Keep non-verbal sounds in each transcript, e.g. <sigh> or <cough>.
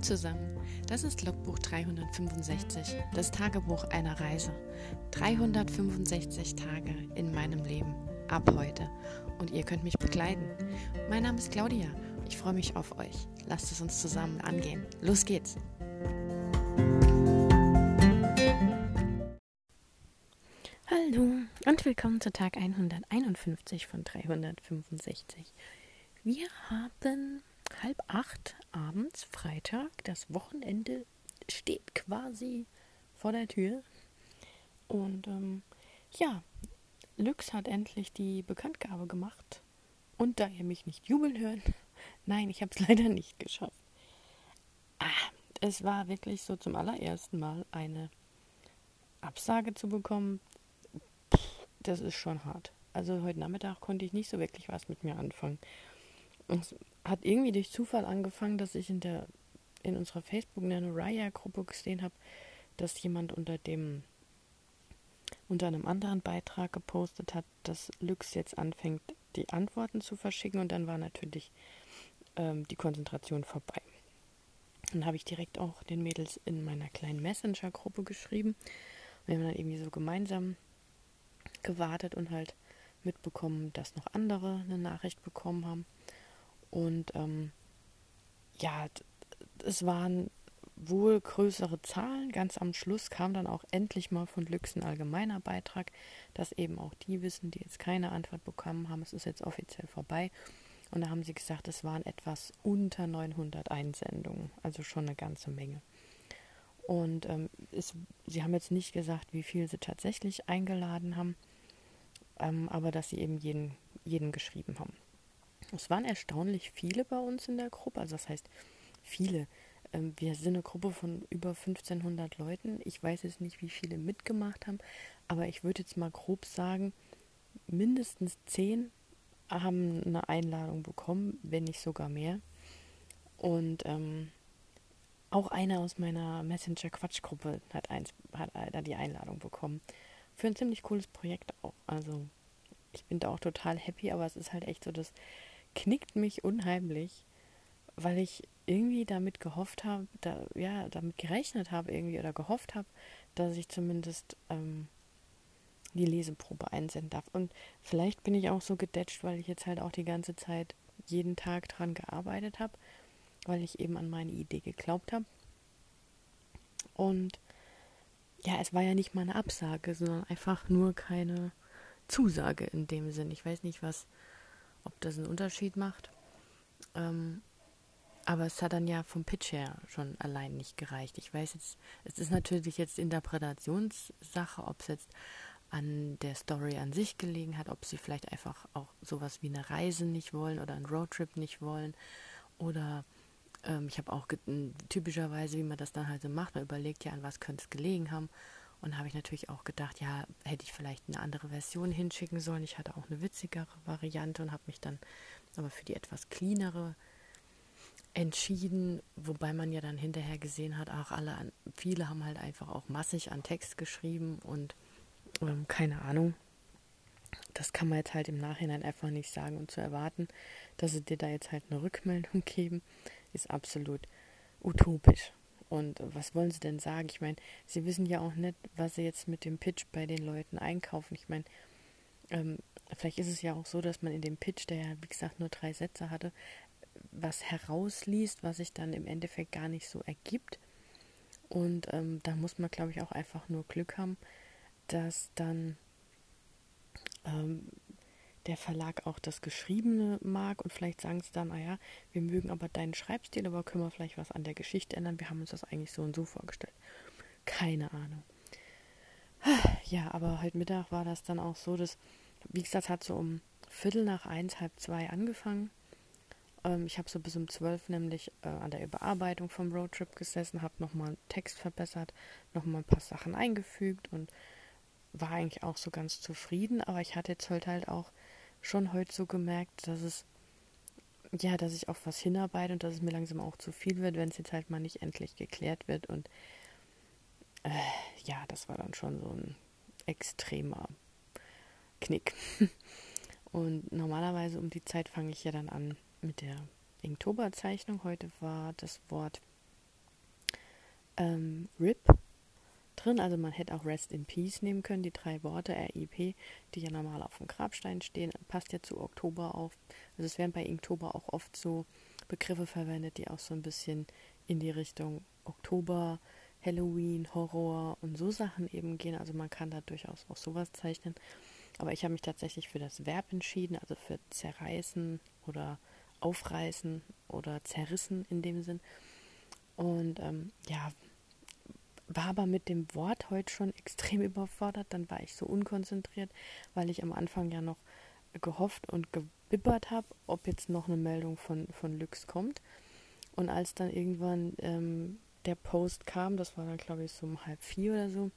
Zusammen, das ist Logbuch 365, das Tagebuch einer Reise. 365 Tage in meinem Leben, ab heute. Und ihr könnt mich begleiten. Mein Name ist Claudia, ich freue mich auf euch. Lasst es uns zusammen angehen. Los geht's! Hallo und willkommen zu Tag 151 von 365. Wir haben halb acht abends, Freitag. Das Wochenende steht quasi vor der Tür. Und ähm, ja, Lux hat endlich die Bekanntgabe gemacht. Und da ihr mich nicht jubeln hört, <laughs> nein, ich habe es <laughs> leider nicht geschafft. Ah, es war wirklich so zum allerersten Mal eine Absage zu bekommen. Das ist schon hart. Also heute Nachmittag konnte ich nicht so wirklich was mit mir anfangen. Es hat irgendwie durch Zufall angefangen, dass ich in der in unserer Facebook Raya-Gruppe gesehen habe, dass jemand unter dem unter einem anderen Beitrag gepostet hat, dass Lux jetzt anfängt, die Antworten zu verschicken und dann war natürlich ähm, die Konzentration vorbei. Dann habe ich direkt auch den Mädels in meiner kleinen Messenger-Gruppe geschrieben. Wir haben dann irgendwie so gemeinsam gewartet und halt mitbekommen, dass noch andere eine Nachricht bekommen haben. Und ähm, ja, es waren wohl größere Zahlen. Ganz am Schluss kam dann auch endlich mal von Lüx ein allgemeiner Beitrag, dass eben auch die wissen, die jetzt keine Antwort bekommen haben, es ist jetzt offiziell vorbei. Und da haben sie gesagt, es waren etwas unter 900 Einsendungen, also schon eine ganze Menge. Und ähm, es, sie haben jetzt nicht gesagt, wie viel sie tatsächlich eingeladen haben, ähm, aber dass sie eben jeden, jeden geschrieben haben. Es waren erstaunlich viele bei uns in der Gruppe, also das heißt viele. Ähm, wir sind eine Gruppe von über 1500 Leuten. Ich weiß jetzt nicht, wie viele mitgemacht haben, aber ich würde jetzt mal grob sagen, mindestens zehn haben eine Einladung bekommen, wenn nicht sogar mehr. Und ähm, auch einer aus meiner Messenger-Quatschgruppe hat, hat die Einladung bekommen. Für ein ziemlich cooles Projekt auch. Also ich bin da auch total happy, aber es ist halt echt so, dass knickt mich unheimlich, weil ich irgendwie damit gehofft habe, da, ja, damit gerechnet habe irgendwie oder gehofft habe, dass ich zumindest ähm, die Leseprobe einsenden darf. Und vielleicht bin ich auch so gedetscht, weil ich jetzt halt auch die ganze Zeit jeden Tag dran gearbeitet habe, weil ich eben an meine Idee geglaubt habe. Und ja, es war ja nicht mal eine Absage, sondern einfach nur keine Zusage in dem Sinn. Ich weiß nicht, was ob das einen Unterschied macht. Ähm, aber es hat dann ja vom Pitch her schon allein nicht gereicht. Ich weiß jetzt, es ist natürlich jetzt Interpretationssache, ob es jetzt an der Story an sich gelegen hat, ob sie vielleicht einfach auch sowas wie eine Reise nicht wollen oder einen Roadtrip nicht wollen. Oder ähm, ich habe auch typischerweise, wie man das dann halt so macht, man überlegt ja, an was könnte es gelegen haben. Und habe ich natürlich auch gedacht, ja, hätte ich vielleicht eine andere Version hinschicken sollen. Ich hatte auch eine witzigere Variante und habe mich dann aber für die etwas cleanere entschieden, wobei man ja dann hinterher gesehen hat, auch alle, viele haben halt einfach auch massig an Text geschrieben und ähm, keine Ahnung. Das kann man jetzt halt im Nachhinein einfach nicht sagen und zu erwarten, dass sie dir da jetzt halt eine Rückmeldung <laughs> geben, ist absolut utopisch. Und was wollen sie denn sagen? Ich meine, sie wissen ja auch nicht, was sie jetzt mit dem Pitch bei den Leuten einkaufen. Ich meine, ähm, vielleicht ist es ja auch so, dass man in dem Pitch, der ja, wie gesagt, nur drei Sätze hatte, was herausliest, was sich dann im Endeffekt gar nicht so ergibt. Und ähm, da muss man, glaube ich, auch einfach nur Glück haben, dass dann ähm, der Verlag auch das Geschriebene mag und vielleicht sagen sie dann, ah ja, wir mögen aber deinen Schreibstil, aber können wir vielleicht was an der Geschichte ändern? Wir haben uns das eigentlich so und so vorgestellt. Keine Ahnung. Ja, aber halt Mittag war das dann auch so, dass, wie gesagt, hat so um Viertel nach eins, halb zwei angefangen. Ähm, ich habe so bis um zwölf nämlich äh, an der Überarbeitung vom Roadtrip gesessen, habe nochmal Text verbessert, nochmal ein paar Sachen eingefügt und war eigentlich auch so ganz zufrieden, aber ich hatte jetzt halt halt auch schon heute so gemerkt, dass es, ja, dass ich auf was hinarbeite und dass es mir langsam auch zu viel wird, wenn es jetzt halt mal nicht endlich geklärt wird. Und äh, ja, das war dann schon so ein extremer Knick. <laughs> Und normalerweise um die Zeit fange ich ja dann an mit der Inktoberzeichnung. Heute war das Wort ähm, RIP drin. Also man hätte auch Rest in Peace nehmen können. Die drei Worte RIP, die ja normal auf dem Grabstein stehen, passt ja zu Oktober auf. Also es werden bei Inktober auch oft so Begriffe verwendet, die auch so ein bisschen in die Richtung Oktober, Halloween, Horror und so Sachen eben gehen. Also man kann da durchaus auch sowas zeichnen. Aber ich habe mich tatsächlich für das Verb entschieden, also für zerreißen oder aufreißen oder zerrissen in dem Sinn. Und ähm, ja, war aber mit dem Wort heute schon extrem <laughs> überfordert. Dann war ich so unkonzentriert, weil ich am Anfang ja noch gehofft und gebibbert habe, ob jetzt noch eine Meldung von, von Lux kommt. Und als dann irgendwann ähm, der Post kam, das war dann glaube ich so um halb vier oder so,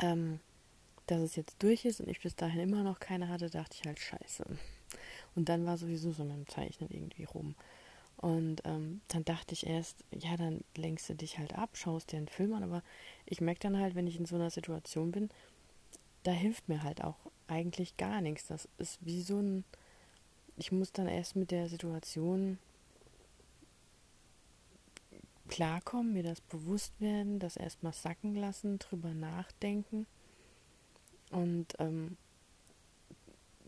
ähm, dass es jetzt durch ist und ich bis dahin immer noch keine hatte, dachte ich halt scheiße. Und dann war sowieso so mit dem Zeichnen irgendwie rum. Und ähm, dann dachte ich erst, ja, dann lenkst du dich halt ab, schaust dir einen Film an, aber ich merke dann halt, wenn ich in so einer Situation bin, da hilft mir halt auch eigentlich gar nichts. Das ist wie so ein, ich muss dann erst mit der Situation klarkommen, mir das bewusst werden, das erstmal sacken lassen, drüber nachdenken. Und ähm,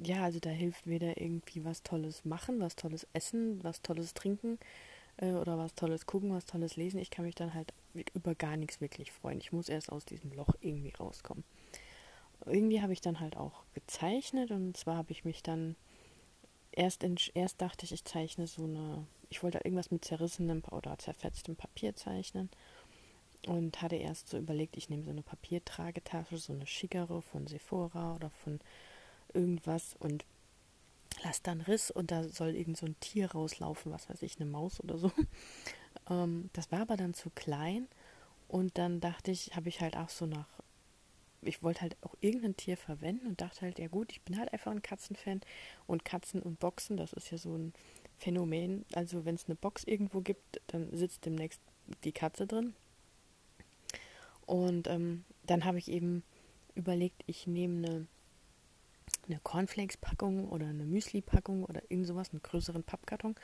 ja, also da hilft weder irgendwie was Tolles machen, was Tolles essen, was Tolles trinken äh, oder was Tolles gucken, was Tolles lesen. Ich kann mich dann halt über gar nichts wirklich freuen. Ich muss erst aus diesem Loch irgendwie rauskommen. Irgendwie habe ich dann halt auch gezeichnet und zwar habe ich mich dann erst, in, erst dachte ich, ich zeichne so eine, ich wollte irgendwas mit zerrissenem oder zerfetztem Papier zeichnen und hatte erst so überlegt, ich nehme so eine Papiertragetasche, so eine schickere von Sephora oder von irgendwas und lass dann Riss und da soll irgend so ein Tier rauslaufen, was weiß ich, eine Maus oder so. <laughs> ähm, das war aber dann zu klein und dann dachte ich, habe ich halt auch so nach, ich wollte halt auch irgendein Tier verwenden und dachte halt, ja gut, ich bin halt einfach ein Katzenfan und Katzen und Boxen, das ist ja so ein Phänomen. Also wenn es eine Box irgendwo gibt, dann sitzt demnächst die Katze drin. Und ähm, dann habe ich eben überlegt, ich nehme eine eine Cornflakes-Packung oder eine Müsli-Packung oder irgend sowas, einen größeren Pappkarton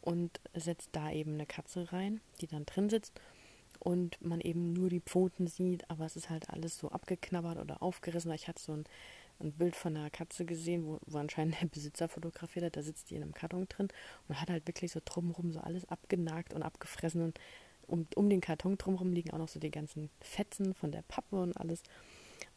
und setzt da eben eine Katze rein, die dann drin sitzt und man eben nur die Pfoten sieht, aber es ist halt alles so abgeknabbert oder aufgerissen. Ich hatte so ein, ein Bild von einer Katze gesehen, wo, wo anscheinend der Besitzer fotografiert hat, da sitzt die in einem Karton drin und hat halt wirklich so drumherum so alles abgenagt und abgefressen und um, um den Karton drumherum liegen auch noch so die ganzen Fetzen von der Pappe und alles.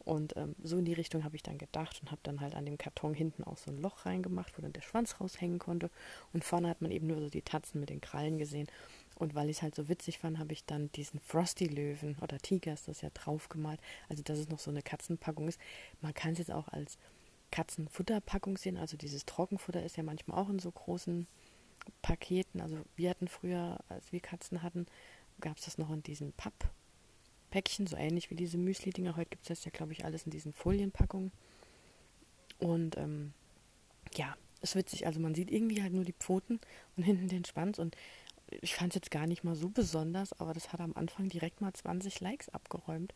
Und ähm, so in die Richtung habe ich dann gedacht und habe dann halt an dem Karton hinten auch so ein Loch reingemacht, wo dann der Schwanz raushängen konnte. Und vorne hat man eben nur so die Tatzen mit den Krallen gesehen. Und weil ich es halt so witzig fand, habe ich dann diesen Frosty-Löwen oder Tiger ist das ja drauf gemalt. Also, dass es noch so eine Katzenpackung ist. Man kann es jetzt auch als Katzenfutterpackung sehen. Also, dieses Trockenfutter ist ja manchmal auch in so großen Paketen. Also, wir hatten früher, als wir Katzen hatten, gab es das noch in diesen Papp. Päckchen, so ähnlich wie diese Müsli-Dinger. Heute gibt es das ja, glaube ich, alles in diesen Folienpackungen. Und ähm, ja, ist witzig. Also man sieht irgendwie halt nur die Pfoten und <laughs> hinten den Schwanz. Und ich fand es jetzt gar nicht mal so besonders, aber das hat am Anfang direkt mal 20 Likes abgeräumt.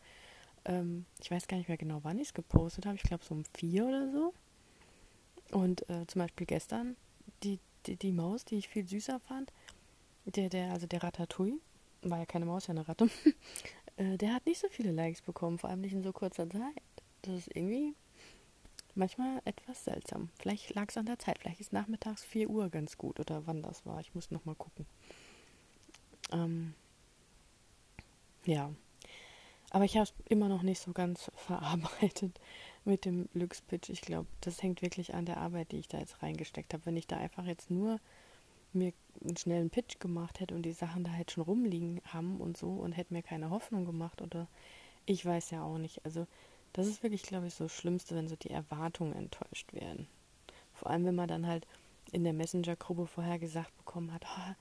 Ähm, ich weiß gar nicht mehr genau, wann ich es gepostet habe. Ich glaube so um vier oder so. Und äh, zum Beispiel gestern die, die, die Maus, die ich viel süßer fand, der, der, also der Ratatouille, war ja keine Maus, ja eine Ratte, <laughs> äh, der hat nicht so viele Likes bekommen, vor allem nicht in so kurzer Zeit. Das ist irgendwie manchmal etwas seltsam. Vielleicht lag es an der Zeit, vielleicht ist nachmittags 4 Uhr ganz gut oder wann das war. Ich muss nochmal gucken. Ähm, ja. Aber ich habe es immer noch nicht so ganz <laughs> verarbeitet mit dem Glückspitch. Ich glaube, das hängt wirklich an der Arbeit, die ich da jetzt reingesteckt habe. Wenn ich da einfach jetzt nur mir einen schnellen Pitch gemacht hätte und die Sachen da halt schon rumliegen haben und so und hätte mir keine Hoffnung gemacht oder ich weiß ja auch nicht. Also das ist wirklich, glaube ich, so das Schlimmste, wenn so die Erwartungen enttäuscht werden. Vor allem, wenn man dann halt in der Messenger-Gruppe vorher gesagt bekommen hat, oh,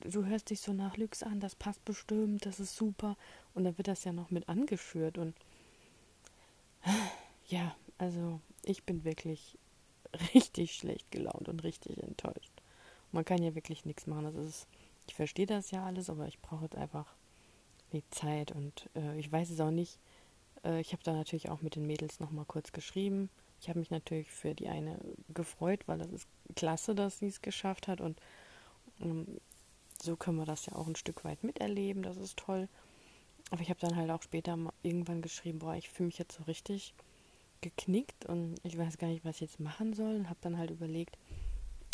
du hörst dich so nach Lux an, das passt bestimmt, das ist super. Und dann wird das ja noch mit angeschürt und ja, also ich bin wirklich <laughs> richtig schlecht gelaunt und richtig enttäuscht. Man kann ja wirklich nichts machen. Das ist, ich verstehe das ja alles, aber ich brauche jetzt einfach die Zeit und äh, ich weiß es auch nicht. Äh, ich habe da natürlich auch mit den Mädels nochmal kurz geschrieben. Ich habe mich natürlich für die eine gefreut, weil das ist klasse, dass sie es geschafft hat und ähm, so können wir das ja auch ein Stück weit miterleben, das ist toll. Aber ich habe dann halt auch später mal irgendwann geschrieben, boah, ich fühle mich jetzt so richtig geknickt und ich weiß gar nicht, was ich jetzt machen soll und habe dann halt überlegt,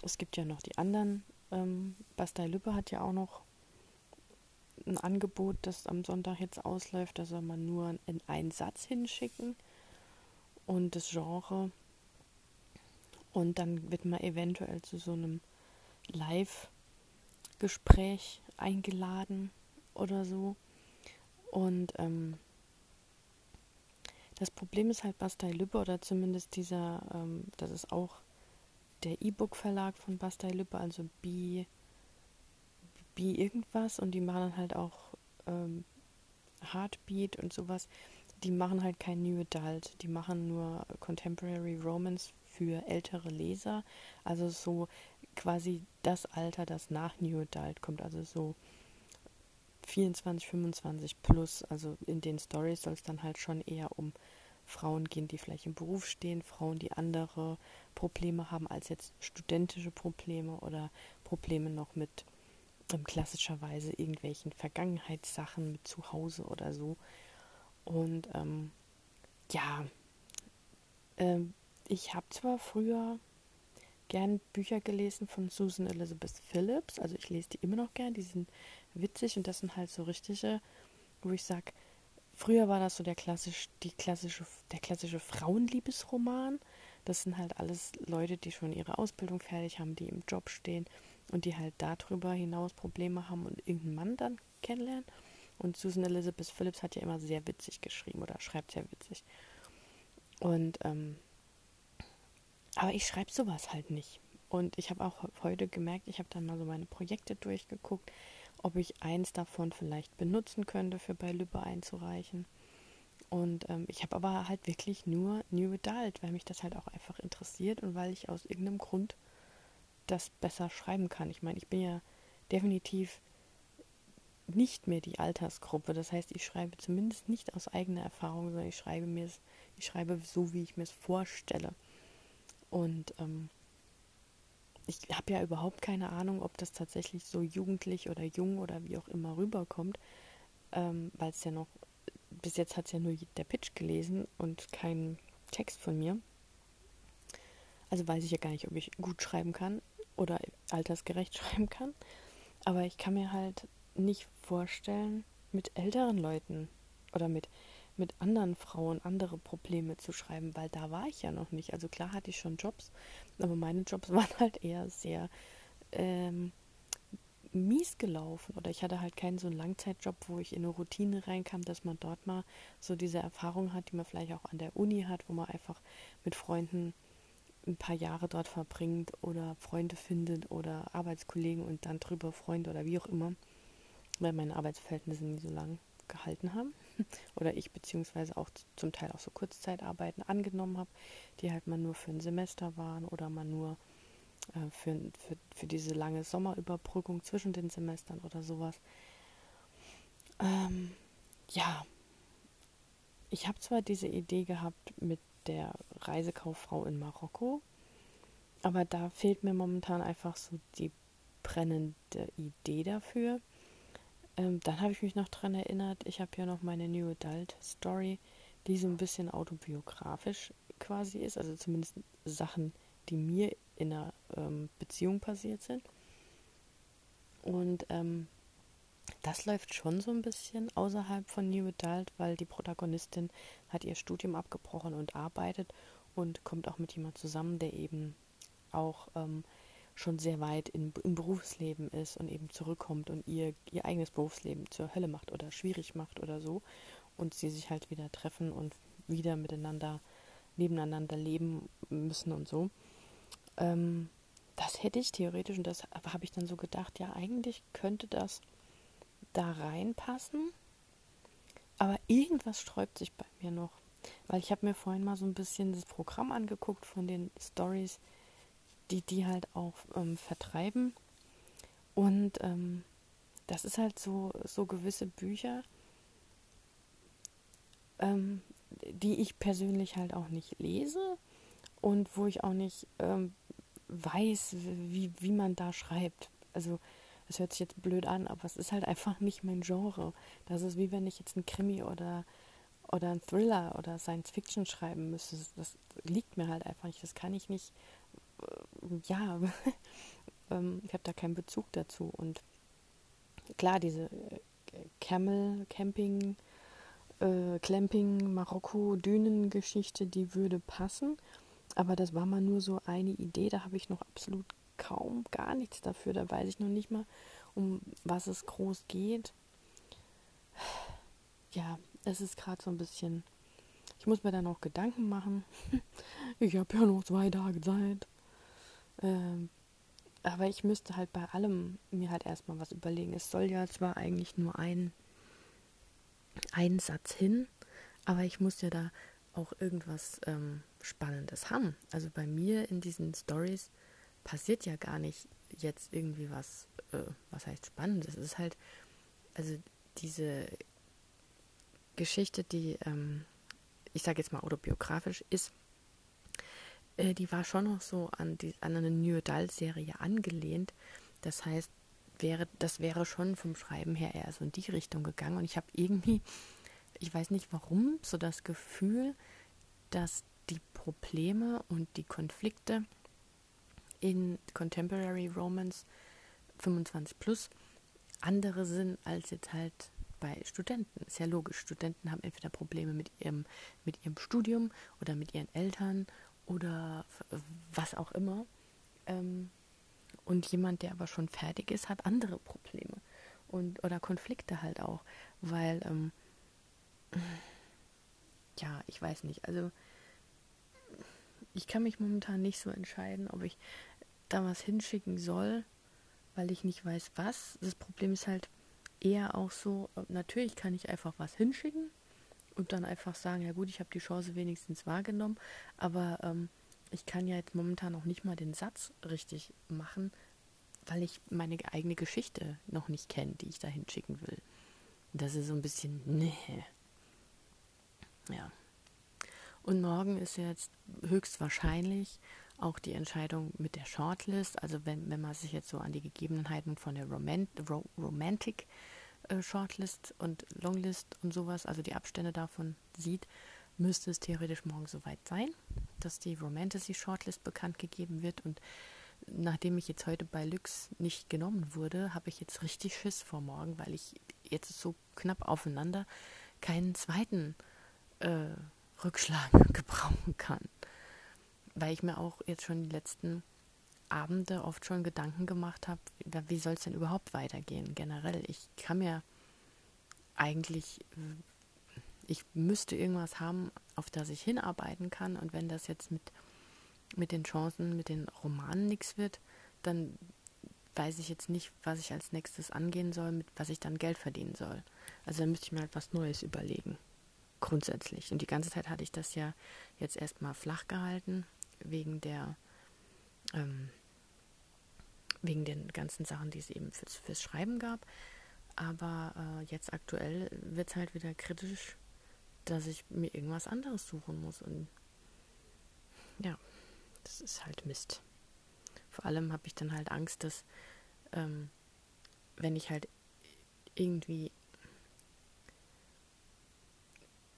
es gibt ja noch die anderen. Ähm, Bastei Lübbe hat ja auch noch ein Angebot, das am Sonntag jetzt ausläuft. Da soll man nur in einen Satz hinschicken und das Genre. Und dann wird man eventuell zu so einem Live-Gespräch eingeladen oder so. Und ähm, das Problem ist halt Bastei Lübbe oder zumindest dieser, ähm, das ist auch der E-Book-Verlag von Bastei Lübbe, also B, B irgendwas. Und die machen dann halt auch ähm, Heartbeat und sowas. Die machen halt kein New Adult, die machen nur Contemporary Romance für ältere Leser, also so quasi das Alter, das nach New Adult kommt, also so 24, 25 plus, also in den Stories soll es dann halt schon eher um Frauen gehen, die vielleicht im Beruf stehen, Frauen, die andere Probleme haben als jetzt studentische Probleme oder Probleme noch mit ähm, klassischerweise irgendwelchen Vergangenheitssachen mit zu Hause oder so. Und ähm, ja, ähm, ich habe zwar früher gern Bücher gelesen von Susan Elizabeth Phillips, also ich lese die immer noch gern, die sind witzig und das sind halt so richtige, wo ich sage, früher war das so der klassisch, die klassische, der klassische Frauenliebesroman. Das sind halt alles Leute, die schon ihre Ausbildung fertig haben, die im Job stehen und die halt darüber hinaus Probleme haben und irgendeinen Mann dann kennenlernen. Und Susan Elizabeth Phillips hat ja immer sehr witzig geschrieben oder schreibt sehr witzig. Und ähm, aber ich schreibe sowas halt nicht. Und ich habe auch heute gemerkt, ich habe dann mal so meine Projekte durchgeguckt ob ich eins davon vielleicht benutzen könnte, für bei Lübbe einzureichen. Und ähm, ich habe aber halt wirklich nur New Adult, weil mich das halt auch einfach interessiert und weil ich aus irgendeinem Grund das besser schreiben kann. Ich meine, ich bin ja definitiv nicht mehr die Altersgruppe. Das heißt, ich schreibe zumindest nicht aus eigener Erfahrung, sondern ich schreibe mir ich schreibe so, wie ich mir es vorstelle. Und ähm, ich habe ja überhaupt keine Ahnung, ob das tatsächlich so jugendlich oder jung oder wie auch immer rüberkommt, ähm, weil es ja noch, bis jetzt hat es ja nur der Pitch gelesen und kein Text von mir. Also weiß ich ja gar nicht, ob ich gut schreiben kann oder altersgerecht <laughs> schreiben kann. Aber ich kann mir halt nicht vorstellen, mit älteren Leuten oder mit mit anderen Frauen andere Probleme zu schreiben, weil da war ich ja noch nicht. Also klar hatte ich schon Jobs, aber meine Jobs <laughs> waren halt eher sehr ähm, mies gelaufen. Oder ich hatte halt keinen so einen Langzeitjob, wo ich in eine Routine reinkam, dass man dort mal so diese Erfahrung hat, die man vielleicht auch an der Uni hat, wo man einfach mit Freunden ein paar Jahre dort verbringt oder Freunde findet oder Arbeitskollegen und dann drüber Freunde oder wie auch immer, weil meine Arbeitsverhältnisse nie so lang gehalten haben <laughs> oder ich beziehungsweise auch zum Teil auch so Kurzzeitarbeiten angenommen habe, die halt mal nur für ein Semester waren oder mal nur äh, für, für, für diese lange Sommerüberbrückung zwischen den Semestern oder sowas. Ähm, ja, ich habe zwar diese Idee gehabt mit der Reisekauffrau in Marokko, aber da fehlt mir momentan einfach so die brennende Idee dafür. Ähm, dann habe ich mich noch daran erinnert, ich habe ja noch meine New Adult Story, die so ein bisschen autobiografisch quasi ist, also zumindest Sachen, die mir in einer ähm, Beziehung passiert sind. Und ähm, das läuft schon so ein bisschen außerhalb von New Adult, weil die Protagonistin hat ihr Studium abgebrochen und arbeitet und kommt auch mit jemand zusammen, der eben auch ähm, schon sehr weit in, im Berufsleben ist und eben zurückkommt und ihr, ihr eigenes Berufsleben zur Hölle macht oder schwierig macht oder so. Und sie sich halt wieder treffen und wieder miteinander, nebeneinander leben müssen und so. Ähm, das hätte ich theoretisch und das habe ich dann so gedacht, ja, eigentlich könnte das da reinpassen, aber irgendwas sträubt sich bei mir noch, weil ich habe mir vorhin mal so ein bisschen das Programm angeguckt von den Stories, die die halt auch ähm, vertreiben. Und ähm, das ist halt so, so gewisse Bücher, ähm, die ich persönlich halt auch nicht lese und wo ich auch nicht ähm, weiß, wie, wie man da schreibt. Also es hört sich jetzt blöd an, aber es ist halt einfach nicht mein Genre. Das ist wie wenn ich jetzt ein Krimi oder, oder ein Thriller oder Science Fiction schreiben müsste. Das liegt mir halt einfach nicht. Das kann ich nicht. Ja, <laughs> ähm, ich habe da keinen Bezug dazu. Und klar, diese äh, Camel Camping, äh, Clamping, Marokko, Dünengeschichte, die würde passen. Aber das war mal nur so eine Idee, da habe ich noch absolut kaum gar nichts dafür. Da weiß ich noch nicht mal, um was es groß geht. <sighs> Ja, es ist gerade so ein bisschen. Ich muss mir da noch Gedanken machen. <laughs> ich habe ja noch zwei Tage Zeit. Ähm, aber ich müsste halt bei allem mir halt erstmal was überlegen. Es soll ja zwar eigentlich nur ein, ein Satz hin, aber ich muss ja da auch irgendwas ähm, Spannendes haben. Also bei mir in diesen Stories passiert ja gar nicht jetzt irgendwie was, äh, was heißt Spannendes. Es ist halt, also diese Geschichte, die, ähm, ich sage jetzt mal autobiografisch ist, äh, die war schon noch so an, die, an eine New Adult-Serie angelehnt. Das heißt, wäre, das wäre schon vom Schreiben her eher so in die Richtung gegangen. Und ich habe irgendwie, ich weiß nicht warum, so das Gefühl, dass die Probleme und die Konflikte in Contemporary Romance 25 plus andere sind als jetzt halt bei Studenten. Ist ja logisch. Studenten haben entweder Probleme mit ihrem, mit ihrem Studium oder mit ihren Eltern oder was auch immer. Ähm, und jemand, der aber schon fertig ist, hat andere Probleme und oder Konflikte halt auch, weil ähm, ja, ich weiß nicht. Also ich kann mich momentan nicht so entscheiden, ob ich da was hinschicken soll, weil ich nicht weiß, was. Das Problem ist halt eher auch so, natürlich kann ich einfach was hinschicken und dann einfach sagen, ja gut, ich habe die Chance wenigstens wahrgenommen, aber ähm, ich kann ja jetzt momentan noch nicht mal den Satz richtig machen, weil ich meine eigene Geschichte noch nicht kenne, die ich da hinschicken will. Das ist so ein bisschen, nee. Ja. Und morgen ist jetzt höchstwahrscheinlich auch die Entscheidung mit der Shortlist. Also wenn, wenn man sich jetzt so an die Gegebenheiten von der Romant Ro Romantic Shortlist und Longlist und sowas, also die Abstände davon sieht, müsste es theoretisch morgen soweit sein, dass die Romantasy Shortlist bekannt gegeben wird. Und nachdem ich jetzt heute bei Lux nicht genommen wurde, habe ich jetzt richtig Schiss vor morgen, weil ich jetzt so knapp aufeinander keinen zweiten äh, Rückschlag <laughs> gebrauchen kann weil ich mir auch jetzt schon die letzten Abende oft schon Gedanken gemacht habe, wie soll es denn überhaupt weitergehen generell. Ich kann mir eigentlich, ich müsste irgendwas haben, auf das ich hinarbeiten kann und wenn das jetzt mit, mit den Chancen, mit den Romanen nichts wird, dann weiß ich jetzt nicht, was ich als nächstes angehen soll, mit was ich dann Geld verdienen soll. Also da müsste ich mir halt was Neues überlegen. Grundsätzlich. Und die ganze Zeit hatte ich das ja jetzt erstmal flach gehalten wegen der ähm, wegen den ganzen Sachen, die es eben fürs, fürs Schreiben gab. Aber äh, jetzt aktuell wird es halt wieder kritisch, dass ich mir irgendwas anderes suchen muss. Und ja, das ist halt Mist. Vor allem habe ich dann halt Angst, dass ähm, wenn ich halt irgendwie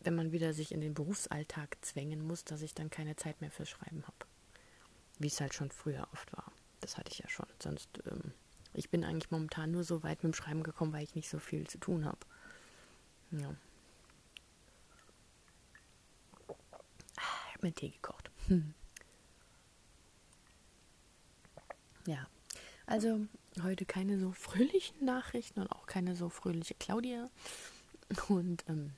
wenn man wieder sich in den Berufsalltag zwängen muss, dass ich dann keine Zeit mehr fürs Schreiben habe. Wie es halt schon früher oft war. Das hatte ich ja schon. Sonst, ähm, ich bin eigentlich momentan nur so weit mit dem Schreiben gekommen, weil ich nicht so viel zu tun habe. Ja. Ich habe mir Tee gekocht. Hm. <laughs> Ja. Also heute keine so fröhlichen Nachrichten und auch keine so fröhliche Claudia. Und ähm,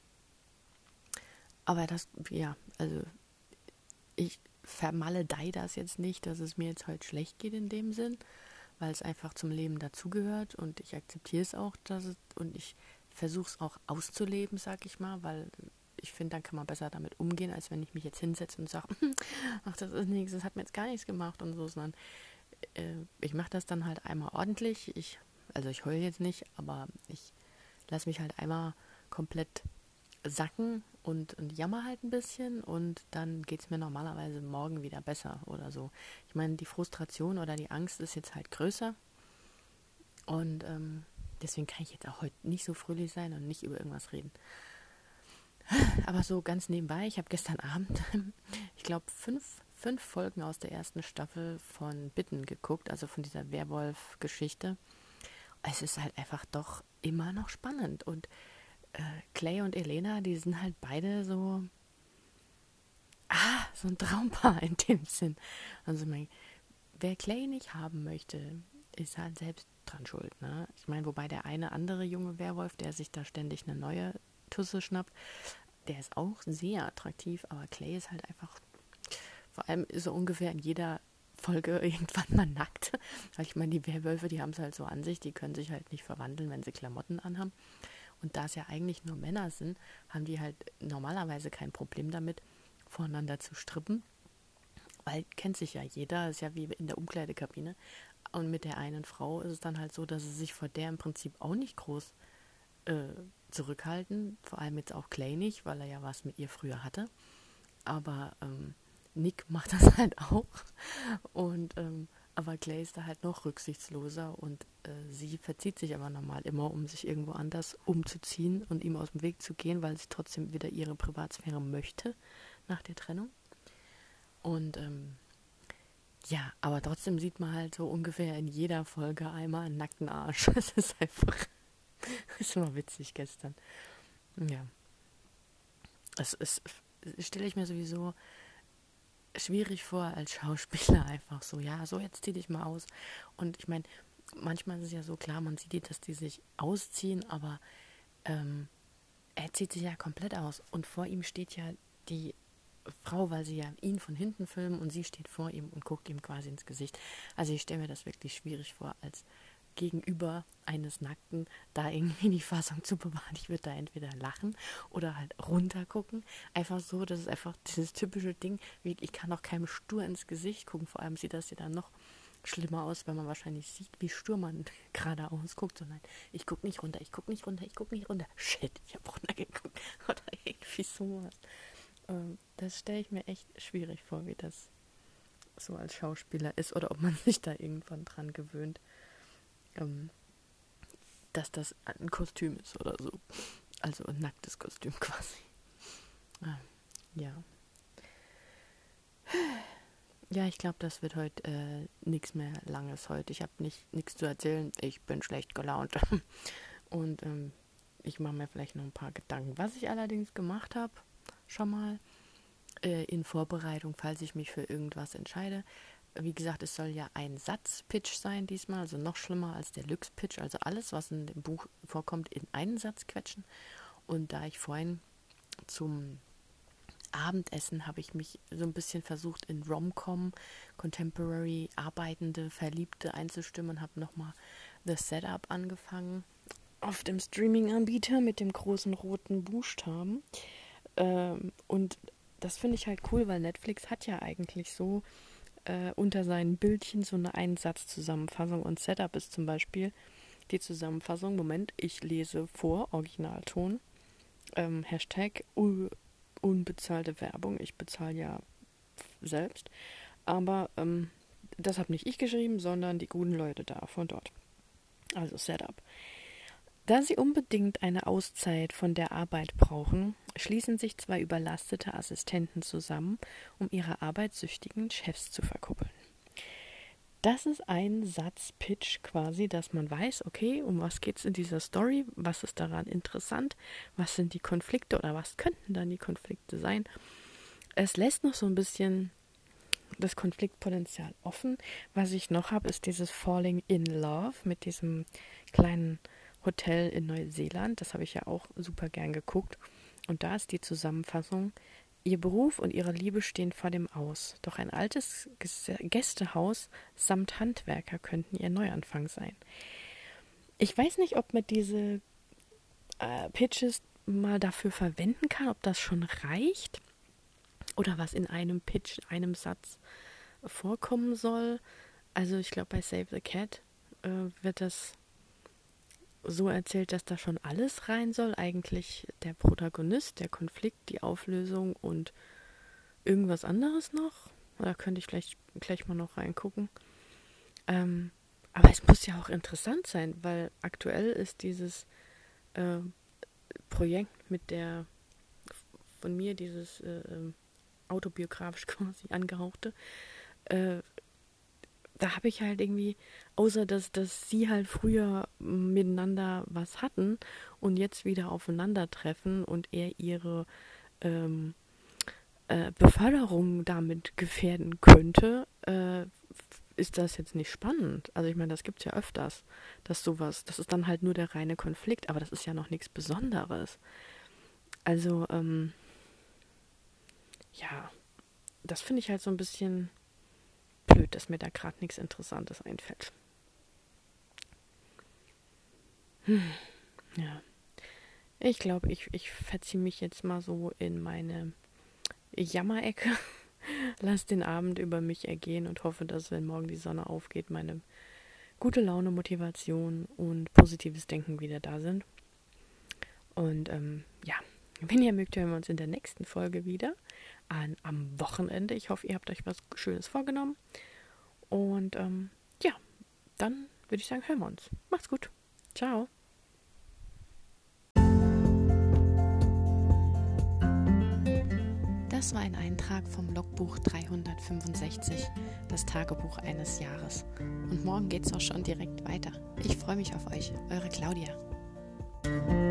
aber das, ja, also ich vermaledei das jetzt nicht, dass es mir jetzt heute schlecht geht in dem Sinn, weil es einfach zum Leben dazugehört und ich akzeptiere es auch, dass es, und ich versuche es auch auszuleben, sag ich mal, weil ich finde, dann kann man besser damit umgehen, als wenn ich mich jetzt hinsetze und sage, <laughs> ach, das ist nichts, das hat mir jetzt gar nichts gemacht und so, sondern äh, ich mache das dann halt einmal ordentlich. Ich, also ich heule jetzt nicht, aber ich lasse mich halt einmal komplett sacken und, und jammer halt ein bisschen und dann geht es mir normalerweise morgen wieder besser oder so. Ich meine, die Frustration oder die Angst ist jetzt halt größer Und ähm, deswegen kann ich jetzt auch heute nicht so fröhlich sein und nicht über irgendwas reden. <laughs> Aber so ganz nebenbei, ich habe gestern Abend, <laughs> ich glaube, fünf, fünf Folgen aus der ersten Staffel von Bitten geguckt, also von dieser Werwolf-Geschichte. Es ist halt einfach doch immer noch spannend. Und äh, Clay und Elena, die sind halt beide so, ah, so ein Traumpaar in dem Sinn. Also mein, wer Clay nicht haben möchte, ist halt selbst dran schuld. Ne? Ich meine, wobei der eine andere junge Werwolf, der sich da ständig eine neue Tusse schnappt, der ist auch sehr attraktiv, aber Clay ist halt einfach, vor allem ist er ungefähr in jeder Folge <laughs> irgendwann mal nackt. Weil ich meine, die Werwölfe, die haben es halt so an sich, die können sich halt nicht verwandeln, wenn sie Klamotten anhaben. Und da es ja eigentlich nur Männer sind, haben die halt normalerweise kein Problem damit, voneinander zu strippen. Weil kennt sich ja jeder, ist ja wie in der Umkleidekabine. Und mit der einen Frau ist es dann halt so, dass sie sich vor der im Prinzip auch nicht groß äh, zurückhalten. Vor allem jetzt auch Clay nicht, weil er ja was mit ihr früher hatte. Aber ähm, Nick macht das <laughs> halt auch. Und ähm, aber Clay ist da halt noch rücksichtsloser und äh, sie verzieht sich aber normal immer, um sich irgendwo anders umzuziehen und ihm aus dem Weg zu gehen, weil sie trotzdem wieder ihre Privatsphäre möchte nach der Trennung. Und ähm, ja, aber trotzdem sieht man halt so ungefähr in jeder Folge einmal einen nackten Arsch. <laughs> Das ist einfach, <laughs> das war witzig gestern. Ja. Das ist, stelle ich mir sowieso schwierig vor als Schauspieler <laughs> einfach so, ja, so jetzt zieh dich mal aus. Und ich meine, manchmal ist es ja so klar, man sieht dass die sich ausziehen, aber ähm, er zieht sich ja komplett aus. Und vor ihm steht ja die Frau, weil sie ja ihn von hinten filmen und sie steht vor ihm und guckt ihm quasi ins Gesicht. Also ich stelle mir das wirklich schwierig vor, als gegenüber eines Nackten da irgendwie die Fassung zu bewahren. Ich würde da entweder lachen oder halt runtergucken. Einfach so, das ist einfach dieses typische Ding, wie ich kann auch keinem stur ins Gesicht gucken. Vor allem sieht das ja dann noch schlimmer aus, wenn man wahrscheinlich sieht, wie stur man <laughs> gerade ausguckt. Sondern ich gucke nicht runter, ich gucke nicht runter, ich gucke nicht runter. Shit, ich habe runtergeguckt. <laughs> Oder irgendwie sowas. Ähm, das stelle ich mir echt schwierig vor, wie das so als Schauspieler ist oder ob man sich da irgendwann dran gewöhnt ähm, dass das ein Kostüm ist oder so. Also ein nacktes Kostüm <laughs> quasi. Ah, ja. Ja, ich glaube, das wird heute äh, nichts mehr Langes heute. Ich habe nicht nichts zu erzählen. Ich bin schlecht gelaunt. <laughs> Und ähm, ich mache mir vielleicht noch ein paar Gedanken. Was ich allerdings gemacht habe, schon mal äh, in Vorbereitung, falls ich mich für irgendwas entscheide, wie gesagt, es soll ja ein Satzpitch sein diesmal, also noch schlimmer als der Lux-Pitch, also alles, was in dem Buch vorkommt, in einen Satz quetschen. Und da ich vorhin zum Abendessen habe ich mich so ein bisschen versucht in Rom-Com, Contemporary, Arbeitende, Verliebte einzustimmen und habe nochmal The Setup angefangen auf dem Streaming-Anbieter mit dem großen roten Buchstaben. Ähm, und das finde ich halt cool, weil Netflix hat ja eigentlich so äh, unter seinen Bildchen so eine Einsatzzusammenfassung und Setup ist zum Beispiel die Zusammenfassung. Moment, ich lese vor, Originalton. Ähm, Hashtag unbezahlte Werbung. Ich bezahle ja selbst. Aber ähm, das habe nicht ich geschrieben, sondern die guten Leute da von dort. Also Setup. Da sie unbedingt eine Auszeit von der Arbeit brauchen, schließen sich zwei überlastete Assistenten zusammen, um ihre arbeitssüchtigen Chefs zu verkuppeln. Das ist ein Satzpitch quasi, dass man weiß, okay, um was geht es in dieser Story, was ist daran interessant, was sind die Konflikte oder was könnten dann die Konflikte sein. Es lässt noch so ein bisschen das Konfliktpotenzial offen. Was ich noch habe, ist dieses Falling in Love mit diesem kleinen Hotel in Neuseeland. Das habe ich ja auch super gern geguckt. Und da ist die Zusammenfassung. Ihr Beruf und ihre Liebe stehen vor dem Aus. Doch ein altes Gästehaus samt Handwerker könnten ihr Neuanfang sein. Ich weiß nicht, ob man diese äh, Pitches mal dafür verwenden kann, ob das schon reicht oder was in einem Pitch, einem Satz vorkommen soll. Also ich glaube, bei Save the Cat äh, wird das so erzählt, dass da schon alles rein soll. Eigentlich der Protagonist, der Konflikt, die Auflösung und irgendwas anderes noch. Da könnte ich gleich, gleich mal noch reingucken. Ähm, aber es muss ja auch interessant sein, weil aktuell ist dieses äh, Projekt mit der von mir, dieses äh, ähm, autobiografisch <laughs> quasi angehauchte, äh, da habe ich halt irgendwie, außer dass, dass sie halt früher miteinander was hatten und jetzt wieder aufeinandertreffen und er ihre ähm, äh, Beförderung damit gefährden könnte, äh, ist das jetzt nicht spannend. Also ich meine, das gibt es ja öfters, dass sowas, das ist dann halt nur der reine Konflikt, aber das ist ja noch nichts Besonderes. Also, ähm, ja, das finde ich halt so ein bisschen blöd, dass mir da gerade nichts Interessantes einfällt. Hm, ja. Ich glaube, ich, ich verziehe mich jetzt mal so in meine Jammerecke, <laughs> lass den Abend über mich ergehen und hoffe, dass, wenn morgen die Sonne aufgeht, meine gute Laune, Motivation und positives Denken wieder da sind. Und ähm, wenn ihr mögt, hören wir uns in der nächsten Folge wieder an, am Wochenende. Ich hoffe, ihr habt euch was Schönes vorgenommen. Und ähm, ja, dann würde ich sagen, hören wir uns. Macht's gut. Ciao. Das war ein Eintrag vom Logbuch 365, das Tagebuch eines Jahres. Und morgen geht's auch schon direkt weiter. Ich freue mich auf euch, eure Claudia.